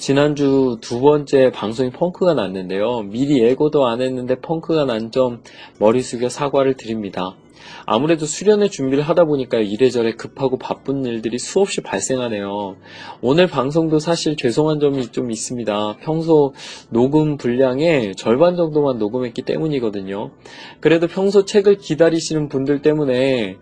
지난주 두 번째 방송이 펑크가 났는데요. 미리 예고도 안 했는데 펑크가 난 점 머리 숙여 사과를 드립니다. 아무래도 수련회 준비를 하다 보니까 이래저래 급하고 바쁜 일들이 수없이 발생하네요. 오늘 방송도 사실 죄송한 점이 좀 있습니다. 평소 녹음 분량의 절반 정도만 녹음했기 때문이거든요. 그래도 평소 책을 기다리시는 분들 때문에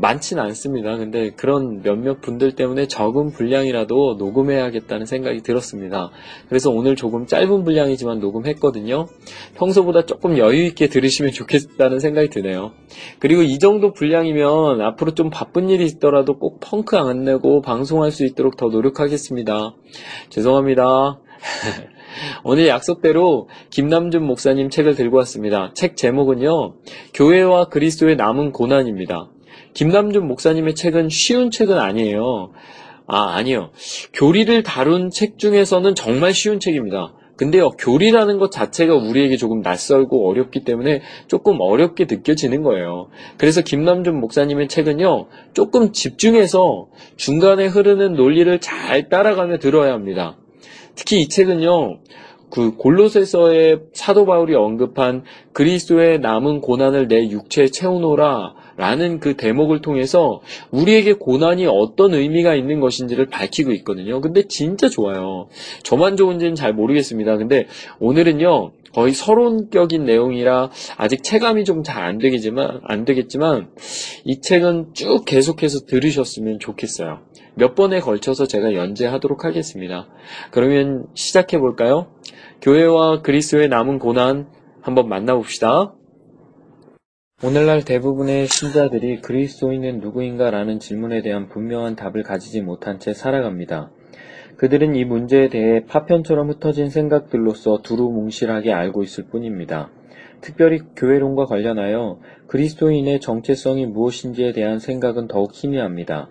많진 않습니다. 근데 그런 몇몇 분들 때문에 적은 분량이라도 녹음해야겠다는 생각이 들었습니다. 그래서 오늘 조금 짧은 분량이지만 녹음했거든요. 평소보다 조금 여유 있게 들으시면 좋겠다는 생각이 드네요. 그리고 이 정도 분량이면 앞으로 좀 바쁜 일이 있더라도 꼭 펑크 안 내고 방송할 수 있도록 더 노력하겠습니다. 죄송합니다. 오늘 약속대로 김남준 목사님 책을 들고 왔습니다. 책 제목은요, 교회와 그리스도의 남은 고난입니다. 김남준 목사님의 책은 쉬운 책은 아니에요. 아, 아니요. 교리를 다룬 책 중에서는 정말 쉬운 책입니다. 근데요, 교리라는 것 자체가 우리에게 조금 낯설고 어렵기 때문에 조금 어렵게 느껴지는 거예요. 그래서 김남준 목사님의 책은요, 조금 집중해서 중간에 흐르는 논리를 잘 따라가며 들어야 합니다. 특히 이 책은요, 그 골로새서의 사도 바울이 언급한 그리스도의 남은 고난을 내 육체에 채우노라 라는 그 대목을 통해서 우리에게 고난이 어떤 의미가 있는 것인지를 밝히고 있거든요. 근데 진짜 좋아요. 저만 좋은지는 잘 모르겠습니다. 근데 오늘은요, 거의 서론격인 내용이라 아직 체감이 좀 잘 안 되겠지만, 안 되겠지만, 이 책은 쭉 계속해서 들으셨으면 좋겠어요. 몇 번에 걸쳐서 제가 연재하도록 하겠습니다. 그러면 시작해 볼까요? 교회와 그리스도의 남은 고난 한번 만나봅시다. 오늘날 대부분의 신자들이 그리스도인은 누구인가 라는 질문에 대한 분명한 답을 가지지 못한 채 살아갑니다. 그들은 이 문제에 대해 파편처럼 흩어진 생각들로서 두루뭉실하게 알고 있을 뿐입니다. 특별히 교회론과 관련하여 그리스도인의 정체성이 무엇인지에 대한 생각은 더욱 희미합니다.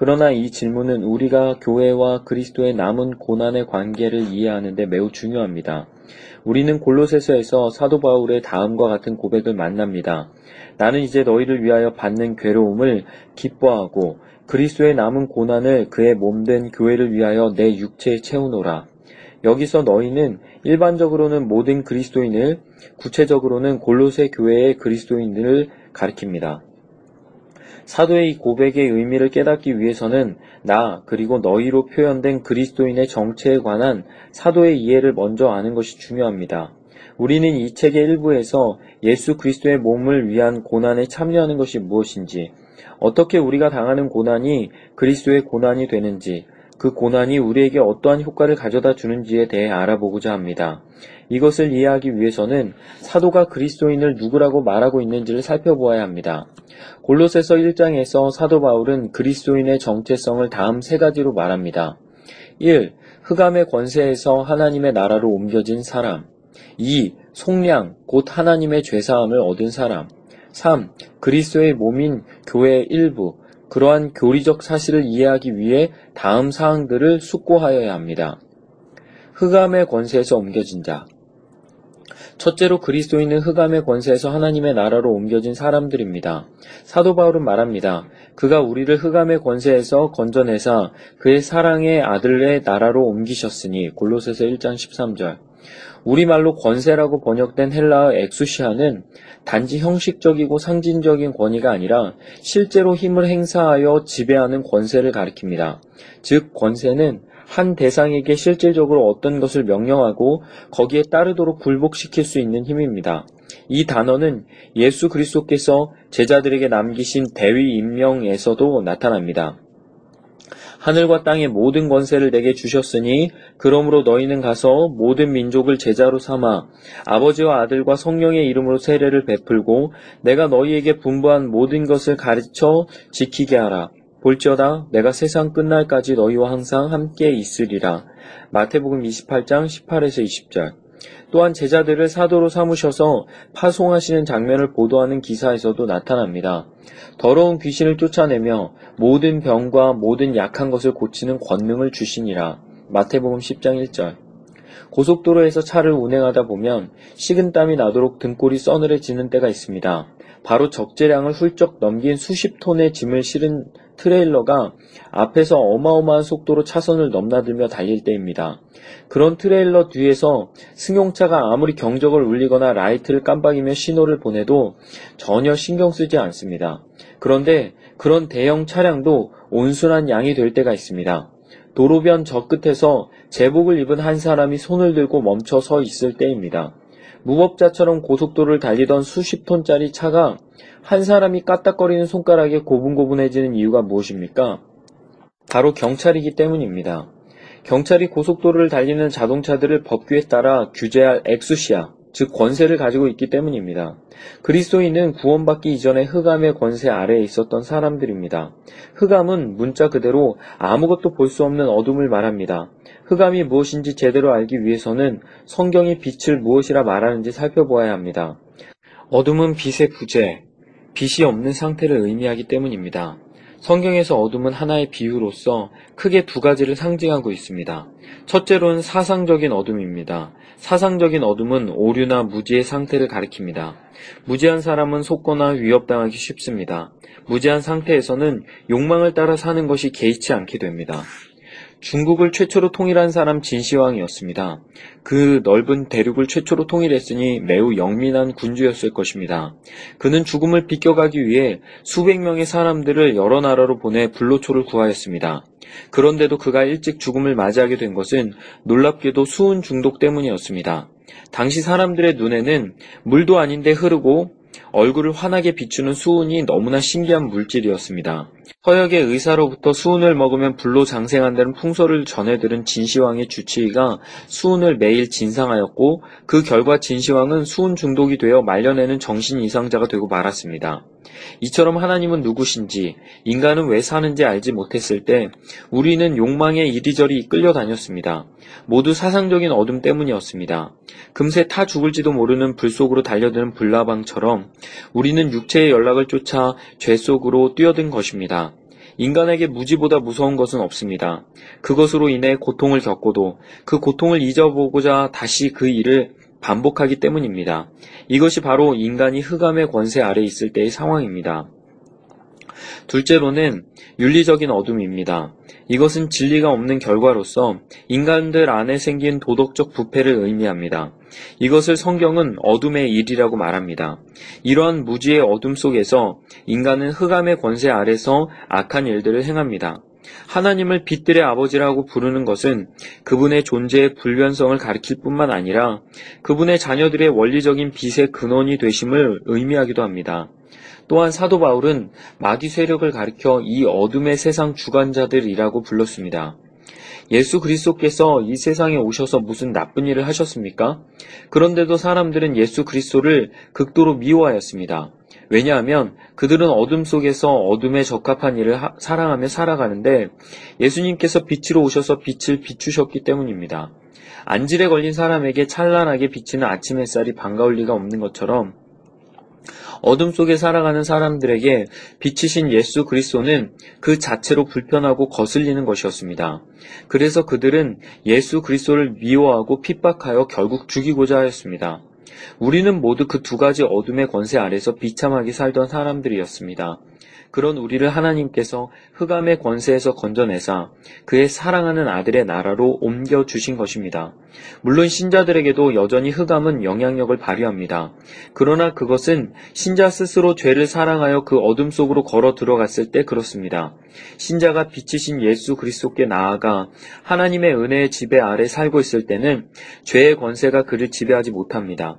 그러나 이 질문은 우리가 교회와 그리스도의 남은 고난의 관계를 이해하는 데 매우 중요합니다. 우리는 골로새서에서 사도 바울의 다음과 같은 고백을 만납니다. 나는 이제 너희를 위하여 받는 괴로움을 기뻐하고 그리스도의 남은 고난을 그의 몸된 교회를 위하여 내 육체에 채우노라. 여기서 너희는 일반적으로는 모든 그리스도인을 구체적으로는 골로새 교회의 그리스도인들을 가리킵니다. 사도의 이 고백의 의미를 깨닫기 위해서는 나 그리고 너희로 표현된 그리스도인의 정체에 관한 사도의 이해를 먼저 아는 것이 중요합니다. 우리는 이 책의 일부에서 예수 그리스도의 몸을 위한 고난에 참여하는 것이 무엇인지, 어떻게 우리가 당하는 고난이 그리스도의 고난이 되는지, 그 고난이 우리에게 어떠한 효과를 가져다 주는지에 대해 알아보고자 합니다. 이것을 이해하기 위해서는 사도가 그리스도인을 누구라고 말하고 있는지를 살펴보아야 합니다. 골로새서 1장에서 사도 바울은 그리스도인의 정체성을 다음 세 가지로 말합니다. 1. 흑암의 권세에서 하나님의 나라로 옮겨진 사람. 2. 속량, 곧 하나님의 죄사함을 얻은 사람. 3. 그리스도의 몸인 교회의 일부, 그러한 교리적 사실을 이해하기 위해 다음 사항들을 숙고하여야 합니다. 흑암의 권세에서 옮겨진 자. 첫째로 그리스도인은 흑암의 권세에서 하나님의 나라로 옮겨진 사람들입니다. 사도 바울은 말합니다. 그가 우리를 흑암의 권세에서 건져내사 그의 사랑의 아들의 나라로 옮기셨으니 골로새서 1장 13절. 우리말로 권세라고 번역된 헬라어 엑수시아는 단지 형식적이고 상징적인 권위가 아니라 실제로 힘을 행사하여 지배하는 권세를 가리킵니다. 즉, 권세는 한 대상에게 실질적으로 어떤 것을 명령하고 거기에 따르도록 굴복시킬 수 있는 힘입니다. 이 단어는 예수 그리스도께서 제자들에게 남기신 대위 임명에서도 나타납니다. 하늘과 땅의 모든 권세를 내게 주셨으니 그러므로 너희는 가서 모든 민족을 제자로 삼아 아버지와 아들과 성령의 이름으로 세례를 베풀고 내가 너희에게 분부한 모든 것을 가르쳐 지키게 하라. 볼지어다 내가 세상 끝날까지 너희와 항상 함께 있으리라. 마태복음 28장 18에서 20절. 또한 제자들을 사도로 삼으셔서 파송하시는 장면을 보도하는 기사에서도 나타납니다. 더러운 귀신을 쫓아내며 모든 병과 모든 약한 것을 고치는 권능을 주시니라. 마태복음 10장 1절. 고속도로에서 차를 운행하다 보면 식은땀이 나도록 등골이 서늘해지는 때가 있습니다. 바로 적재량을 훌쩍 넘긴 수십 톤의 짐을 실은 트레일러가 앞에서 어마어마한 속도로 차선을 넘나들며 달릴 때입니다. 그런 트레일러 뒤에서 승용차가 아무리 경적을 울리거나 라이트를 깜빡이며 신호를 보내도 전혀 신경 쓰지 않습니다. 그런데 그런 대형 차량도 온순한 양이 될 때가 있습니다. 도로변 저 끝에서 제복을 입은 한 사람이 손을 들고 멈춰 서 있을 때입니다. 무법자처럼 고속도로를 달리던 수십 톤짜리 차가 한 사람이 까딱거리는 손가락에 고분고분해지는 이유가 무엇입니까? 바로 경찰이기 때문입니다. 경찰이 고속도로를 달리는 자동차들을 법규에 따라 규제할 엑수시아, 즉 권세를 가지고 있기 때문입니다. 그리스도인은 구원받기 이전에 흑암의 권세 아래에 있었던 사람들입니다. 흑암은 문자 그대로 아무것도 볼 수 없는 어둠을 말합니다. 흑암이 무엇인지 제대로 알기 위해서는 성경이 빛을 무엇이라 말하는지 살펴보아야 합니다. 어둠은 빛의 부재, 빛이 없는 상태를 의미하기 때문입니다. 성경에서 어둠은 하나의 비유로서 크게 두 가지를 상징하고 있습니다. 첫째로는 사상적인 어둠입니다. 사상적인 어둠은 오류나 무지의 상태를 가리킵니다. 무지한 사람은 속거나 위협당하기 쉽습니다. 무지한 상태에서는 욕망을 따라 사는 것이 개의치 않게 됩니다. 중국을 최초로 통일한 사람 진시황이었습니다. 그 넓은 대륙을 최초로 통일했으니 매우 영민한 군주였을 것입니다. 그는 죽음을 비껴가기 위해 수백 명의 사람들을 여러 나라로 보내 불로초를 구하였습니다. 그런데도 그가 일찍 죽음을 맞이하게 된 것은 놀랍게도 수은 중독 때문이었습니다. 당시 사람들의 눈에는 물도 아닌데 흐르고 얼굴을 환하게 비추는 수은이 너무나 신기한 물질이었습니다. 서역의 의사로부터 수은을 먹으면 불로 장생한다는 풍설을 전해 들은 진시황의 주치의가 수은을 매일 진상하였고 그 결과 진시황은 수은 중독이 되어 말년에는 정신 이상자가 되고 말았습니다. 이처럼 하나님은 누구신지 인간은 왜 사는지 알지 못했을 때 우리는 욕망에 이리저리 이끌려 다녔습니다. 모두 사상적인 어둠 때문이었습니다. 금세 타 죽을지도 모르는 불 속으로 달려드는 불나방처럼 우리는 육체의 연락을 쫓아 죄 속으로 뛰어든 것입니다. 인간에게 무지보다 무서운 것은 없습니다. 그것으로 인해 고통을 겪고도 그 고통을 잊어보고자 다시 그 일을 반복하기 때문입니다. 이것이 바로 인간이 흑암의 권세 아래 있을 때의 상황입니다. 둘째로는 윤리적인 어둠입니다. 이것은 진리가 없는 결과로서 인간들 안에 생긴 도덕적 부패를 의미합니다. 이것을 성경은 어둠의 일이라고 말합니다. 이러한 무지의 어둠 속에서 인간은 흑암의 권세 아래서 악한 일들을 행합니다. 하나님을 빛들의 아버지라고 부르는 것은 그분의 존재의 불변성을 가리킬 뿐만 아니라 그분의 자녀들의 원리적인 빛의 근원이 되심을 의미하기도 합니다. 또한 사도 바울은 마귀 세력을 가리켜 이 어둠의 세상 주관자들이라고 불렀습니다. 예수 그리스도께서 이 세상에 오셔서 무슨 나쁜 일을 하셨습니까? 그런데도 사람들은 예수 그리스도를 극도로 미워하였습니다. 왜냐하면 그들은 어둠 속에서 어둠에 적합한 일을 하, 사랑하며 살아가는데 예수님께서 빛으로 오셔서 빛을 비추셨기 때문입니다. 안질에 걸린 사람에게 찬란하게 비치는 아침 햇살이 반가울 리가 없는 것처럼 어둠 속에 살아가는 사람들에게 빛이신 예수 그리스도는 그 자체로 불편하고 거슬리는 것이었습니다. 그래서 그들은 예수 그리스도를 미워하고 핍박하여 결국 죽이고자 하였습니다. 우리는 모두 그 두 가지 어둠의 권세 아래서 비참하게 살던 사람들이었습니다. 그런 우리를 하나님께서 흑암의 권세에서 건져내사 그의 사랑하는 아들의 나라로 옮겨 주신 것입니다. 물론 신자들에게도 여전히 흑암은 영향력을 발휘합니다. 그러나 그것은 신자 스스로 죄를 사랑하여 그 어둠 속으로 걸어 들어갔을 때 그렇습니다. 신자가 빛이신 예수 그리스도께 나아가 하나님의 은혜의 지배 아래 살고 있을 때는 죄의 권세가 그를 지배하지 못합니다.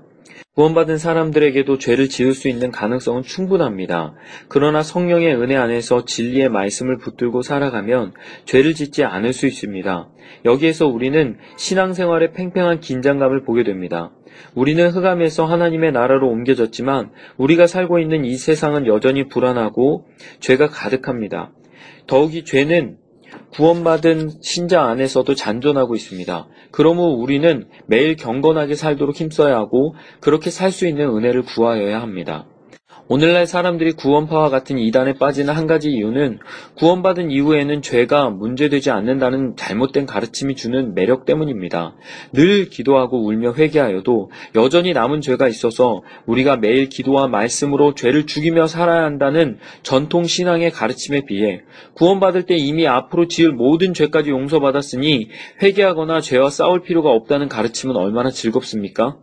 구원받은 사람들에게도 죄를 지을 수 있는 가능성은 충분합니다. 그러나 성령의 은혜 안에서 진리의 말씀을 붙들고 살아가면 죄를 짓지 않을 수 있습니다. 여기에서 우리는 신앙생활의 팽팽한 긴장감을 보게 됩니다. 우리는 흑암에서 하나님의 나라로 옮겨졌지만 우리가 살고 있는 이 세상은 여전히 불안하고 죄가 가득합니다. 더욱이 죄는 구원받은 신자 안에서도 잔존하고 있습니다. 그러므로 우리는 매일 경건하게 살도록 힘써야 하고 그렇게 살 수 있는 은혜를 구하여야 합니다. 오늘날 사람들이 구원파와 같은 이단에 빠지는 한 가지 이유는 구원받은 이후에는 죄가 문제되지 않는다는 잘못된 가르침이 주는 매력 때문입니다. 늘 기도하고 울며 회개하여도 여전히 남은 죄가 있어서 우리가 매일 기도와 말씀으로 죄를 죽이며 살아야 한다는 전통 신앙의 가르침에 비해 구원받을 때 이미 앞으로 지을 모든 죄까지 용서받았으니 회개하거나 죄와 싸울 필요가 없다는 가르침은 얼마나 즐겁습니까?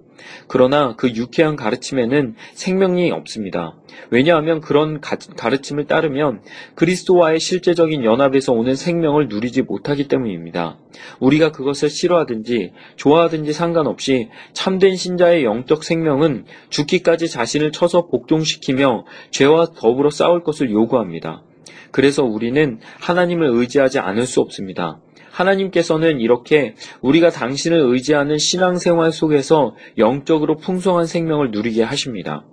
그러나 그 유쾌한 가르침에는 생명이 없습니다. 왜냐하면 그런 가르침을 따르면 그리스도와의 실제적인 연합에서 오는 생명을 누리지 못하기 때문입니다. 우리가 그것을 싫어하든지 좋아하든지 상관없이 참된 신자의 영적 생명은 죽기까지 자신을 쳐서 복종시키며 죄와 더불어 싸울 것을 요구합니다. 그래서 우리는 하나님을 의지하지 않을 수 없습니다. 하나님께서는 이렇게 우리가 당신을 의지하는 신앙생활 속에서 영적으로 풍성한 생명을 누리게 하십니다.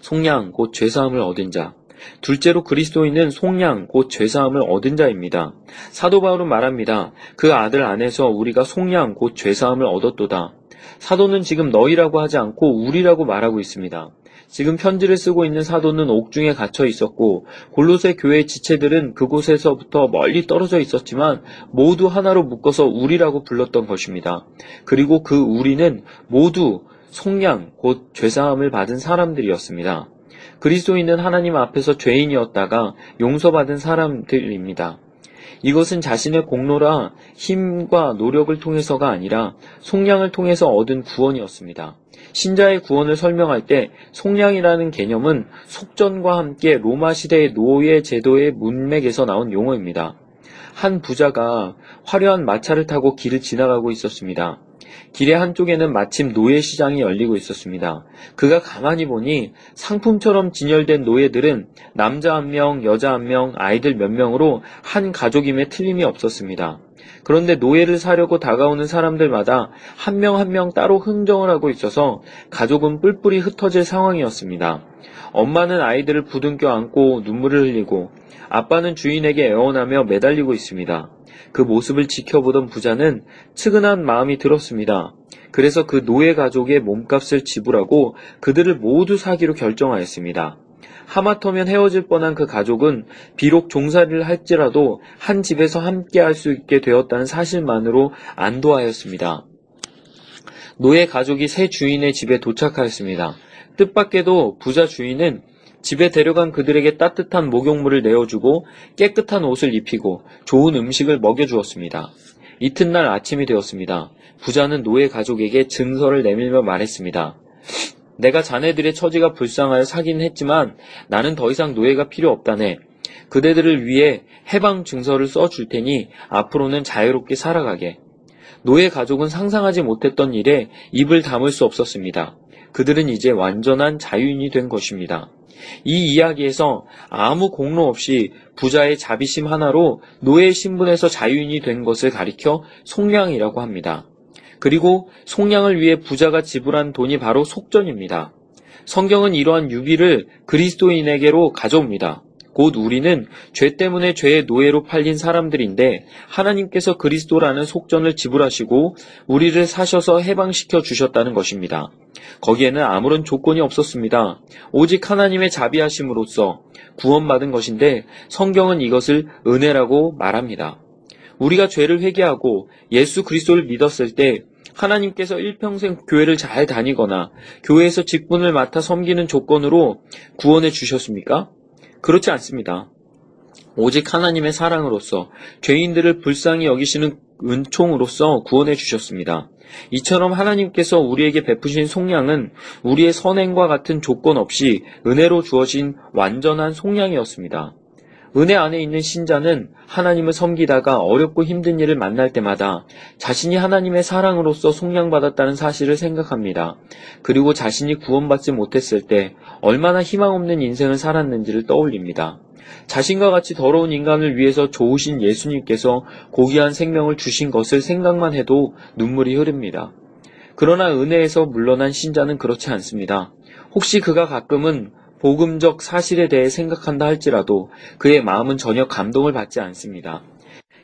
속량 곧 죄사함을 얻은 자. 둘째로 그리스도인은 속량 곧 죄사함을 얻은 자입니다. 사도 바울은 말합니다. 그 아들 안에서 우리가 속량 곧 죄사함을 얻었도다. 사도는 지금 너희라고 하지 않고 우리라고 말하고 있습니다. 지금 편지를 쓰고 있는 사도는 옥중에 갇혀 있었고 골로새 교회 지체들은 그곳에서부터 멀리 떨어져 있었지만 모두 하나로 묶어서 우리라고 불렀던 것입니다. 그리고 그 우리는 모두 속량 곧 죄사함을 받은 사람들이었습니다. 그리스도인은 하나님 앞에서 죄인이었다가 용서받은 사람들입니다. 이것은 자신의 공로라 힘과 노력을 통해서가 아니라 속량을 통해서 얻은 구원이었습니다. 신자의 구원을 설명할 때 속량이라는 개념은 속전과 함께 로마 시대의 노예 제도의 문맥에서 나온 용어입니다. 한 부자가 화려한 마차를 타고 길을 지나가고 있었습니다. 길의 한쪽에는 마침 노예 시장이 열리고 있었습니다. 그가 가만히 보니 상품처럼 진열된 노예들은 남자 한 명, 여자 한 명, 아이들 몇 명으로 한 가족임에 틀림이 없었습니다. 그런데 노예를 사려고 다가오는 사람들마다 한명 한 명 따로 흥정을 하고 있어서 가족은 뿔뿔이 흩어질 상황이었습니다. 엄마는 아이들을 부둥켜 안고 눈물을 흘리고 아빠는 주인에게 애원하며 매달리고 있습니다. 그 모습을 지켜보던 부자는 측은한 마음이 들었습니다. 그래서 그 노예 가족의 몸값을 지불하고 그들을 모두 사기로 결정하였습니다. 하마터면 헤어질 뻔한 그 가족은 비록 종살이를 할지라도 한 집에서 함께 할 수 있게 되었다는 사실만으로 안도하였습니다. 노예 가족이 새 주인의 집에 도착하였습니다. 뜻밖에도 부자 주인은 집에 데려간 그들에게 따뜻한 목욕물을 내어주고 깨끗한 옷을 입히고 좋은 음식을 먹여주었습니다. 이튿날 아침이 되었습니다. 부자는 노예 가족에게 증서를 내밀며 말했습니다. 내가 자네들의 처지가 불쌍하여 사긴 했지만 나는 더 이상 노예가 필요 없다네. 그대들을 위해 해방 증서를 써 줄 테니 앞으로는 자유롭게 살아가게. 노예 가족은 상상하지 못했던 일에 입을 다물 수 없었습니다. 그들은 이제 완전한 자유인이 된 것입니다. 이 이야기에서 아무 공로 없이 부자의 자비심 하나로 노예 신분에서 자유인이 된 것을 가리켜 속량이라고 합니다. 그리고 속량을 위해 부자가 지불한 돈이 바로 속전입니다. 성경은 이러한 유비를 그리스도인에게로 가져옵니다. 곧 우리는 죄 때문에 죄의 노예로 팔린 사람들인데 하나님께서 그리스도라는 속전을 지불하시고 우리를 사셔서 해방시켜 주셨다는 것입니다. 거기에는 아무런 조건이 없었습니다. 오직 하나님의 자비하심으로써 구원받은 것인데 성경은 이것을 은혜라고 말합니다. 우리가 죄를 회개하고 예수 그리스도를 믿었을 때 하나님께서 일평생 교회를 잘 다니거나 교회에서 직분을 맡아 섬기는 조건으로 구원해 주셨습니까? 그렇지 않습니다. 오직 하나님의 사랑으로서 죄인들을 불쌍히 여기시는 은총으로서 구원해 주셨습니다. 이처럼 하나님께서 우리에게 베푸신 속량은 우리의 선행과 같은 조건 없이 은혜로 주어진 완전한 속량이었습니다. 은혜 안에 있는 신자는 하나님을 섬기다가 어렵고 힘든 일을 만날 때마다 자신이 하나님의 사랑으로서 속량받았다는 사실을 생각합니다. 그리고 자신이 구원받지 못했을 때 얼마나 희망 없는 인생을 살았는지를 떠올립니다. 자신과 같이 더러운 인간을 위해서 좋으신 예수님께서 고귀한 생명을 주신 것을 생각만 해도 눈물이 흐릅니다. 그러나 은혜에서 물러난 신자는 그렇지 않습니다. 혹시 그가 가끔은 복음적 사실에 대해 생각한다 할지라도 그의 마음은 전혀 감동을 받지 않습니다.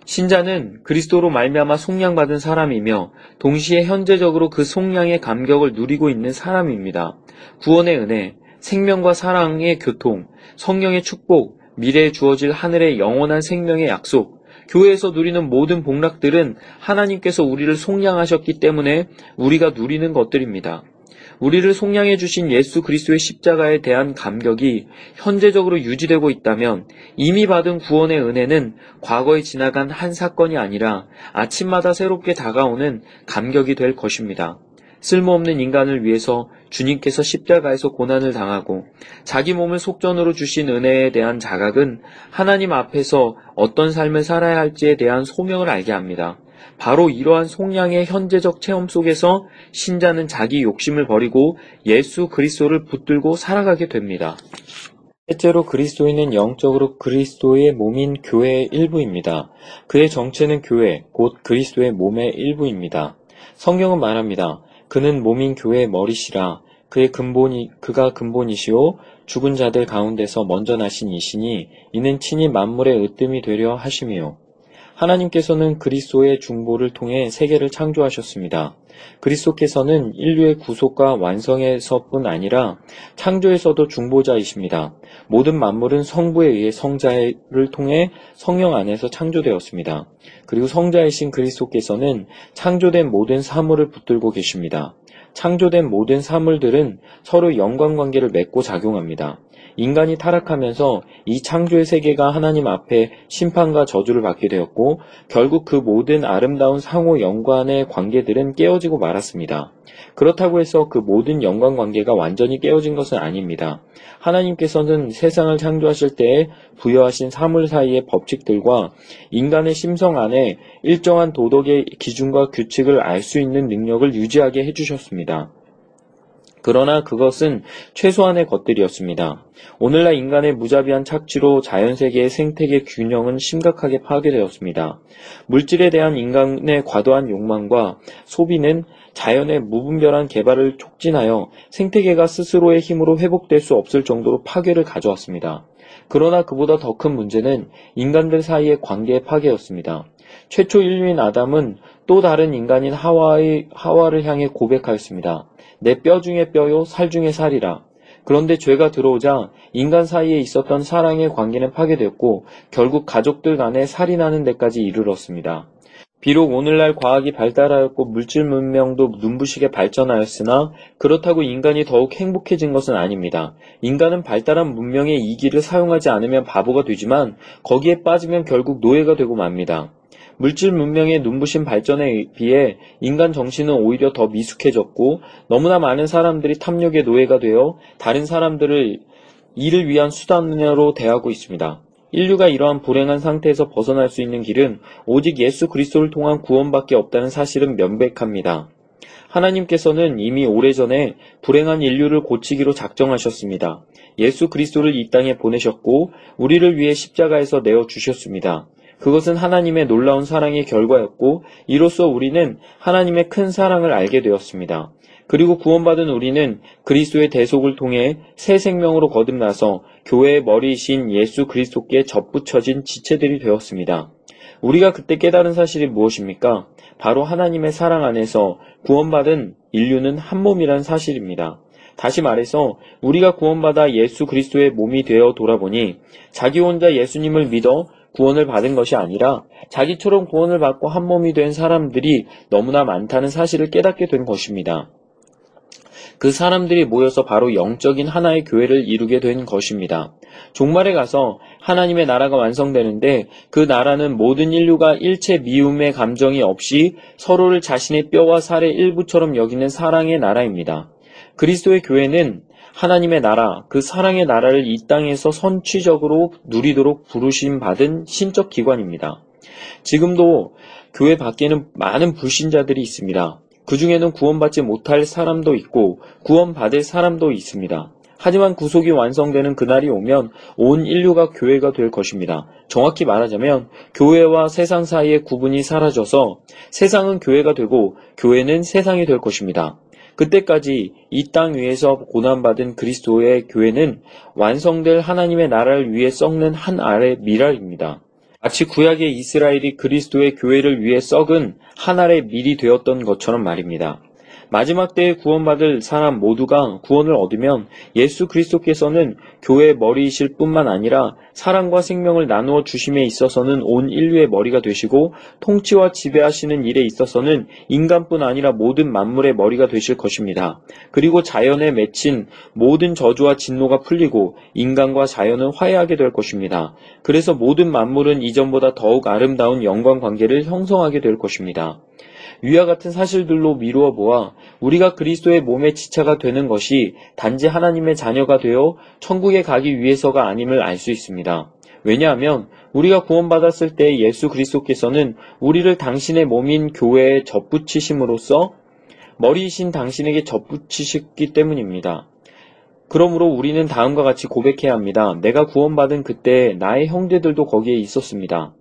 신자는 그리스도로 말미암아 속량받은 사람이며 동시에 현재적으로 그 속량의 감격을 누리고 있는 사람입니다. 구원의 은혜, 생명과 사랑의 교통, 성령의 축복, 미래에 주어질 하늘의 영원한 생명의 약속, 교회에서 누리는 모든 복락들은 하나님께서 우리를 속량하셨기 때문에 우리가 누리는 것들입니다. 우리를 속량해 주신 예수 그리스도의 십자가에 대한 감격이 현재적으로 유지되고 있다면 이미 받은 구원의 은혜는 과거에 지나간 한 사건이 아니라 아침마다 새롭게 다가오는 감격이 될 것입니다. 쓸모없는 인간을 위해서 주님께서 십자가에서 고난을 당하고 자기 몸을 속전으로 주신 은혜에 대한 자각은 하나님 앞에서 어떤 삶을 살아야 할지에 대한 소명을 알게 합니다. 바로 이러한 속량의 현재적 체험 속에서 신자는 자기 욕심을 버리고 예수 그리스도를 붙들고 살아가게 됩니다. 실제로 그리스도인은 영적으로 그리스도의 몸인 교회의 일부입니다. 그의 정체는 교회, 곧 그리스도의 몸의 일부입니다. 성경은 말합니다. 그는 몸인 교회의 머리시라 그의 근본이 그가 근본이시오 죽은 자들 가운데서 먼저 나신 이시니 이는 친히 만물의 으뜸이 되려 하심이요 하나님께서는 그리스도의 중보를 통해 세계를 창조하셨습니다. 그리스도께서는 인류의 구속과 완성에서뿐 아니라 창조에서도 중보자이십니다. 모든 만물은 성부에 의해 성자를 통해 성령 안에서 창조되었습니다. 그리고 성자이신 그리스도께서는 창조된 모든 사물을 붙들고 계십니다. 창조된 모든 사물들은 서로 연관 관계를 맺고 작용합니다. 인간이 타락하면서 이 창조의 세계가 하나님 앞에 심판과 저주를 받게 되었고 결국 그 모든 아름다운 상호 연관의 관계들은 깨어지고 말았습니다. 그렇다고 해서 그 모든 연관 관계가 완전히 깨어진 것은 아닙니다. 하나님께서는 세상을 창조하실 때에 부여하신 사물 사이의 법칙들과 인간의 심성 안에 일정한 도덕의 기준과 규칙을 알 수 있는 능력을 유지하게 해주셨습니다. 그러나 그것은 최소한의 것들이었습니다. 오늘날 인간의 무자비한 착취로 자연세계의 생태계 균형은 심각하게 파괴되었습니다. 물질에 대한 인간의 과도한 욕망과 소비는 자연의 무분별한 개발을 촉진하여 생태계가 스스로의 힘으로 회복될 수 없을 정도로 파괴를 가져왔습니다. 그러나 그보다 더 큰 문제는 인간들 사이의 관계의 파괴였습니다. 최초 인류인 아담은 또 다른 인간인 하와의, 하와를 향해 고백하였습니다. 내 뼈 중에 뼈요 살 중에 살이라. 그런데 죄가 들어오자 인간 사이에 있었던 사랑의 관계는 파괴되었고 결국 가족들 간에 살이 나는 데까지 이르렀습니다. 비록 오늘날 과학이 발달하였고 물질 문명도 눈부시게 발전하였으나 그렇다고 인간이 더욱 행복해진 것은 아닙니다. 인간은 발달한 문명의 이기를 사용하지 않으면 바보가 되지만 거기에 빠지면 결국 노예가 되고 맙니다. 물질 문명의 눈부신 발전에 비해 인간 정신은 오히려 더 미숙해졌고 너무나 많은 사람들이 탐욕의 노예가 되어 다른 사람들을 이를 위한 수단으로 대하고 있습니다. 인류가 이러한 불행한 상태에서 벗어날 수 있는 길은 오직 예수 그리스도를 통한 구원밖에 없다는 사실은 명백합니다. 하나님께서는 이미 오래전에 불행한 인류를 고치기로 작정하셨습니다. 예수 그리스도를 이 땅에 보내셨고 우리를 위해 십자가에서 내어 주셨습니다. 그것은 하나님의 놀라운 사랑의 결과였고 이로써 우리는 하나님의 큰 사랑을 알게 되었습니다. 그리고 구원받은 우리는 그리스도의 대속을 통해 새 생명으로 거듭나서 교회의 머리이신 예수 그리스도께 접붙여진 지체들이 되었습니다. 우리가 그때 깨달은 사실이 무엇입니까? 바로 하나님의 사랑 안에서 구원받은 인류는 한 몸이란 사실입니다. 다시 말해서 우리가 구원받아 예수 그리스도의 몸이 되어 돌아보니 자기 혼자 예수님을 믿어 구원을 받은 것이 아니라 자기처럼 구원을 받고 한 몸이 된 사람들이 너무나 많다는 사실을 깨닫게 된 것입니다. 그 사람들이 모여서 바로 영적인 하나의 교회를 이루게 된 것입니다. 종말에 가서 하나님의 나라가 완성되는데 그 나라는 모든 인류가 일체 미움의 감정이 없이 서로를 자신의 뼈와 살의 일부처럼 여기는 사랑의 나라입니다. 그리스도의 교회는 하나님의 나라, 그 사랑의 나라를 이 땅에서 선취적으로 누리도록 부르심 받은 신적 기관입니다. 지금도 교회 밖에는 많은 불신자들이 있습니다. 그 중에는 구원받지 못할 사람도 있고 구원받을 사람도 있습니다. 하지만 구속이 완성되는 그날이 오면 온 인류가 교회가 될 것입니다. 정확히 말하자면 교회와 세상 사이의 구분이 사라져서 세상은 교회가 되고 교회는 세상이 될 것입니다. 그때까지 이 땅 위에서 고난받은 그리스도의 교회는 완성될 하나님의 나라를 위해 썩는 한 알의 미랄입니다. 마치 구약의 이스라엘이 그리스도의 교회를 위해 썩은 한 알의 밀이 되었던 것처럼 말입니다. 마지막 때에 구원받을 사람 모두가 구원을 얻으면 예수 그리스도께서는 교회의 머리이실 뿐만 아니라 사랑과 생명을 나누어 주심에 있어서는 온 인류의 머리가 되시고 통치와 지배하시는 일에 있어서는 인간뿐 아니라 모든 만물의 머리가 되실 것입니다. 그리고 자연에 맺힌 모든 저주와 진노가 풀리고 인간과 자연은 화해하게 될 것입니다. 그래서 모든 만물은 이전보다 더욱 아름다운 영광 관계를 형성하게 될 것입니다. 위와 같은 사실들로 미루어 보아 우리가 그리스도의 몸의 지체가 되는 것이 단지 하나님의 자녀가 되어 천국에 가기 위해서가 아님을 알 수 있습니다. 왜냐하면 우리가 구원받았을 때 예수 그리스도께서는 우리를 당신의 몸인 교회에 접붙이심으로써 머리이신 당신에게 접붙이셨기 때문입니다. 그러므로 우리는 다음과 같이 고백해야 합니다. 내가 구원받은 그때 나의 형제들도 거기에 있었습니다.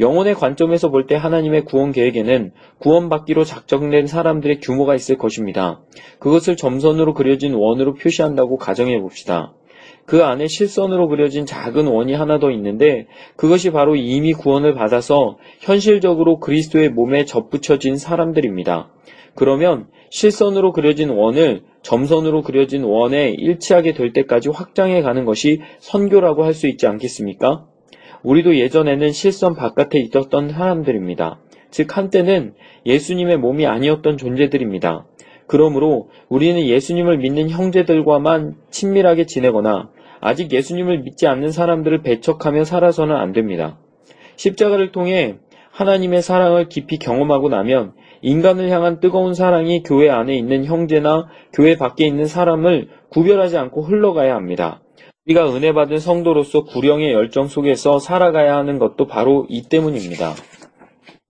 영혼의 관점에서 볼 때 하나님의 구원 계획에는 구원받기로 작정된 사람들의 규모가 있을 것입니다. 그것을 점선으로 그려진 원으로 표시한다고 가정해 봅시다. 그 안에 실선으로 그려진 작은 원이 하나 더 있는데 그것이 바로 이미 구원을 받아서 현실적으로 그리스도의 몸에 접붙여진 사람들입니다. 그러면 실선으로 그려진 원을 점선으로 그려진 원에 일치하게 될 때까지 확장해 가는 것이 선교라고 할 수 있지 않겠습니까? 우리도 예전에는 실선 바깥에 있었던 사람들입니다. 즉 한때는 예수님의 몸이 아니었던 존재들입니다. 그러므로 우리는 예수님을 믿는 형제들과만 친밀하게 지내거나 아직 예수님을 믿지 않는 사람들을 배척하며 살아서는 안 됩니다. 십자가를 통해 하나님의 사랑을 깊이 경험하고 나면 인간을 향한 뜨거운 사랑이 교회 안에 있는 형제나 교회 밖에 있는 사람을 구별하지 않고 흘러가야 합니다. 우리가 은혜 받은 성도로서 구령의 열정 속에서 살아가야 하는 것도 바로 이 때문입니다.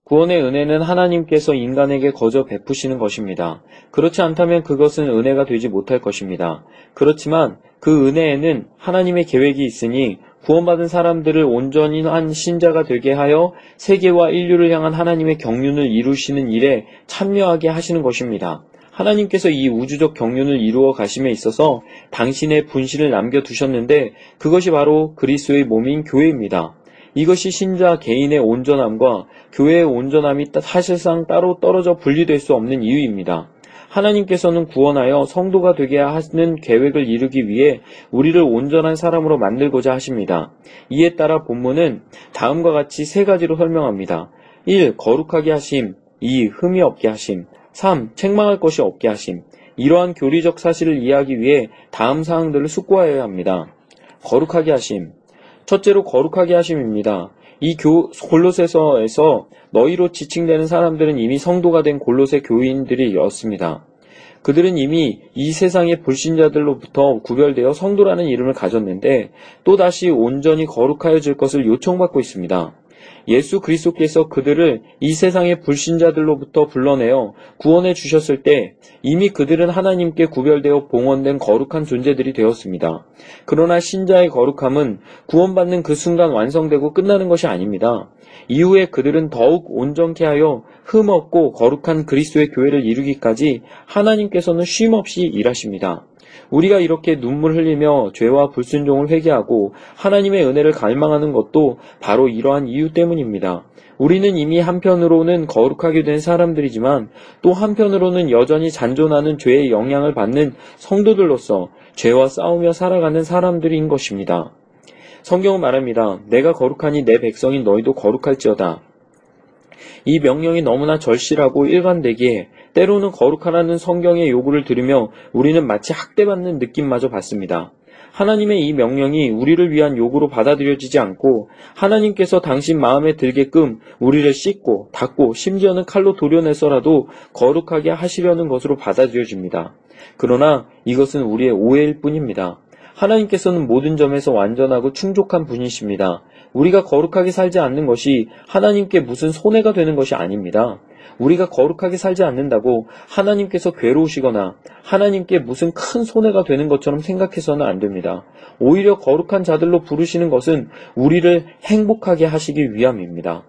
구원의 은혜는 하나님께서 인간에게 거저 베푸시는 것입니다. 그렇지 않다면 그것은 은혜가 되지 못할 것입니다. 그렇지만 그 은혜에는 하나님의 계획이 있으니 구원받은 사람들을 온전히 한 신자가 되게 하여 세계와 인류를 향한 하나님의 경륜을 이루시는 일에 참여하게 하시는 것입니다. 하나님께서 이 우주적 경륜을 이루어 가심에 있어서 당신의 분신을 남겨 두셨는데 그것이 바로 그리스도의 몸인 교회입니다. 이것이 신자 개인의 온전함과 교회의 온전함이 사실상 따로 떨어져 분리될 수 없는 이유입니다. 하나님께서는 구원하여 성도가 되게 하는 계획을 이루기 위해 우리를 온전한 사람으로 만들고자 하십니다. 이에 따라 본문은 다음과 같이 세 가지로 설명합니다. 1. 거룩하게 하심 2. 흠이 없게 하심 3. 책망할 것이 없게 하심. 이러한 교리적 사실을 이해하기 위해 다음 사항들을 숙고하여야 합니다. 거룩하게 하심. 첫째로 거룩하게 하심입니다. 이 교, 골로새서에서 너희로 지칭되는 사람들은 이미 성도가 된 골로새 교인들이었습니다. 그들은 이미 이 세상의 불신자들로부터 구별되어 성도라는 이름을 가졌는데 또다시 온전히 거룩하여질 것을 요청받고 있습니다. 예수 그리스도께서 그들을 이 세상의 불신자들로부터 불러내어 구원해 주셨을 때 이미 그들은 하나님께 구별되어 봉헌된 거룩한 존재들이 되었습니다. 그러나 신자의 거룩함은 구원받는 그 순간 완성되고 끝나는 것이 아닙니다. 이후에 그들은 더욱 온전케 하여 흠없고 거룩한 그리스도의 교회를 이루기까지 하나님께서는 쉼없이 일하십니다. 우리가 이렇게 눈물 흘리며 죄와 불순종을 회개하고 하나님의 은혜를 갈망하는 것도 바로 이러한 이유 때문입니다. 우리는 이미 한편으로는 거룩하게 된 사람들이지만 또 한편으로는 여전히 잔존하는 죄의 영향을 받는 성도들로서 죄와 싸우며 살아가는 사람들인 것입니다. 성경은 말합니다. 내가 거룩하니 내 백성인 너희도 거룩할지어다. 이 명령이 너무나 절실하고 일관되기에 때로는 거룩하라는 성경의 요구를 들으며 우리는 마치 학대받는 느낌마저 받습니다. 하나님의 이 명령이 우리를 위한 요구로 받아들여지지 않고 하나님께서 당신 마음에 들게끔 우리를 씻고 닦고 심지어는 칼로 도려내서라도 거룩하게 하시려는 것으로 받아들여집니다. 그러나 이것은 우리의 오해일 뿐입니다. 하나님께서는 모든 점에서 완전하고 충족한 분이십니다. 우리가 거룩하게 살지 않는 것이 하나님께 무슨 손해가 되는 것이 아닙니다. 우리가 거룩하게 살지 않는다고 하나님께서 괴로우시거나 하나님께 무슨 큰 손해가 되는 것처럼 생각해서는 안 됩니다. 오히려 거룩한 자들로 부르시는 것은 우리를 행복하게 하시기 위함입니다.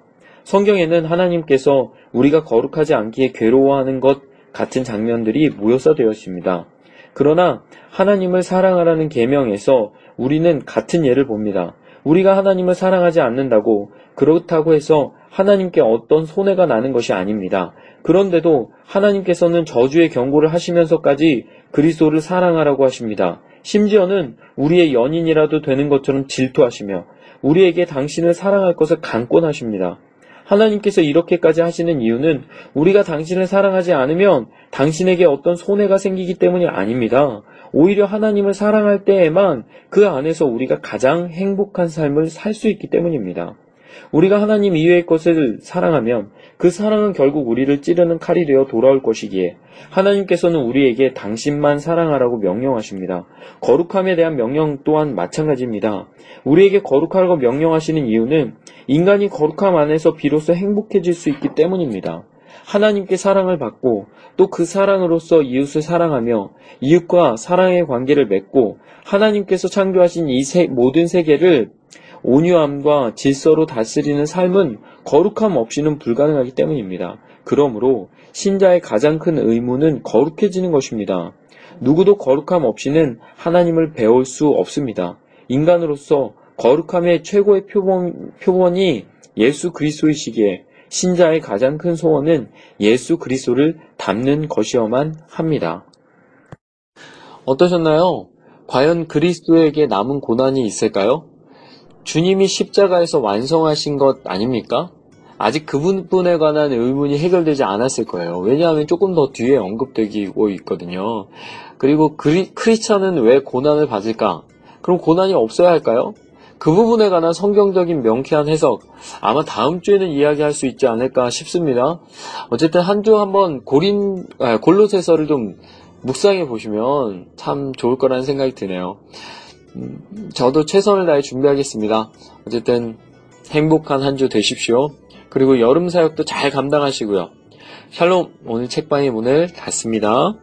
성경에는 하나님께서 우리가 거룩하지 않기에 괴로워하는 것 같은 장면들이 모여서 되었습니다. 그러나 하나님을 사랑하라는 계명에서 우리는 같은 예를 봅니다. 우리가 하나님을 사랑하지 않는다고 그렇다고 해서 하나님께 어떤 손해가 나는 것이 아닙니다. 그런데도 하나님께서는 저주의 경고를 하시면서까지 그리스도를 사랑하라고 하십니다. 심지어는 우리의 연인이라도 되는 것처럼 질투하시며 우리에게 당신을 사랑할 것을 강권하십니다. 하나님께서 이렇게까지 하시는 이유는 우리가 당신을 사랑하지 않으면 당신에게 어떤 손해가 생기기 때문이 아닙니다. 오히려 하나님을 사랑할 때에만 그 안에서 우리가 가장 행복한 삶을 살 수 있기 때문입니다. 우리가 하나님 이외의 것을 사랑하면 그 사랑은 결국 우리를 찌르는 칼이 되어 돌아올 것이기에 하나님께서는 우리에게 당신만 사랑하라고 명령하십니다. 거룩함에 대한 명령 또한 마찬가지입니다. 우리에게 거룩하라고 명령하시는 이유는 인간이 거룩함 안에서 비로소 행복해질 수 있기 때문입니다. 하나님께 사랑을 받고 또 그 사랑으로서 이웃을 사랑하며 이웃과 사랑의 관계를 맺고 하나님께서 창조하신 이 세, 모든 세계를 온유함과 질서로 다스리는 삶은 거룩함 없이는 불가능하기 때문입니다. 그러므로 신자의 가장 큰 의무는 거룩해지는 것입니다. 누구도 거룩함 없이는 하나님을 배울 수 없습니다. 인간으로서 거룩함의 최고의 표본, 표본이 예수 그리스도이시기에 신자의 가장 큰 소원은 예수 그리스도를 닮는 것이어만 합니다. 어떠셨나요? 과연 그리스도에게 남은 고난이 있을까요? 주님이 십자가에서 완성하신 것 아닙니까? 아직 그분에 관한 의문이 해결되지 않았을 거예요. 왜냐하면 조금 더 뒤에 언급되고 있거든요. 그리고 크리, 크리스천은 왜 고난을 받을까? 그럼 고난이 없어야 할까요? 그 부분에 관한 성경적인 명쾌한 해석 아마 다음 주에는 이야기할 수 있지 않을까 싶습니다. 어쨌든 한 주 한번 고린 아, 골로새서를 좀 묵상해 보시면 참 좋을 거라는 생각이 드네요. 음, 저도 최선을 다해 준비하겠습니다. 어쨌든 행복한 한 주 되십시오. 그리고 여름 사역도 잘 감당하시고요. 샬롬 오늘 책방의 문을 닫습니다.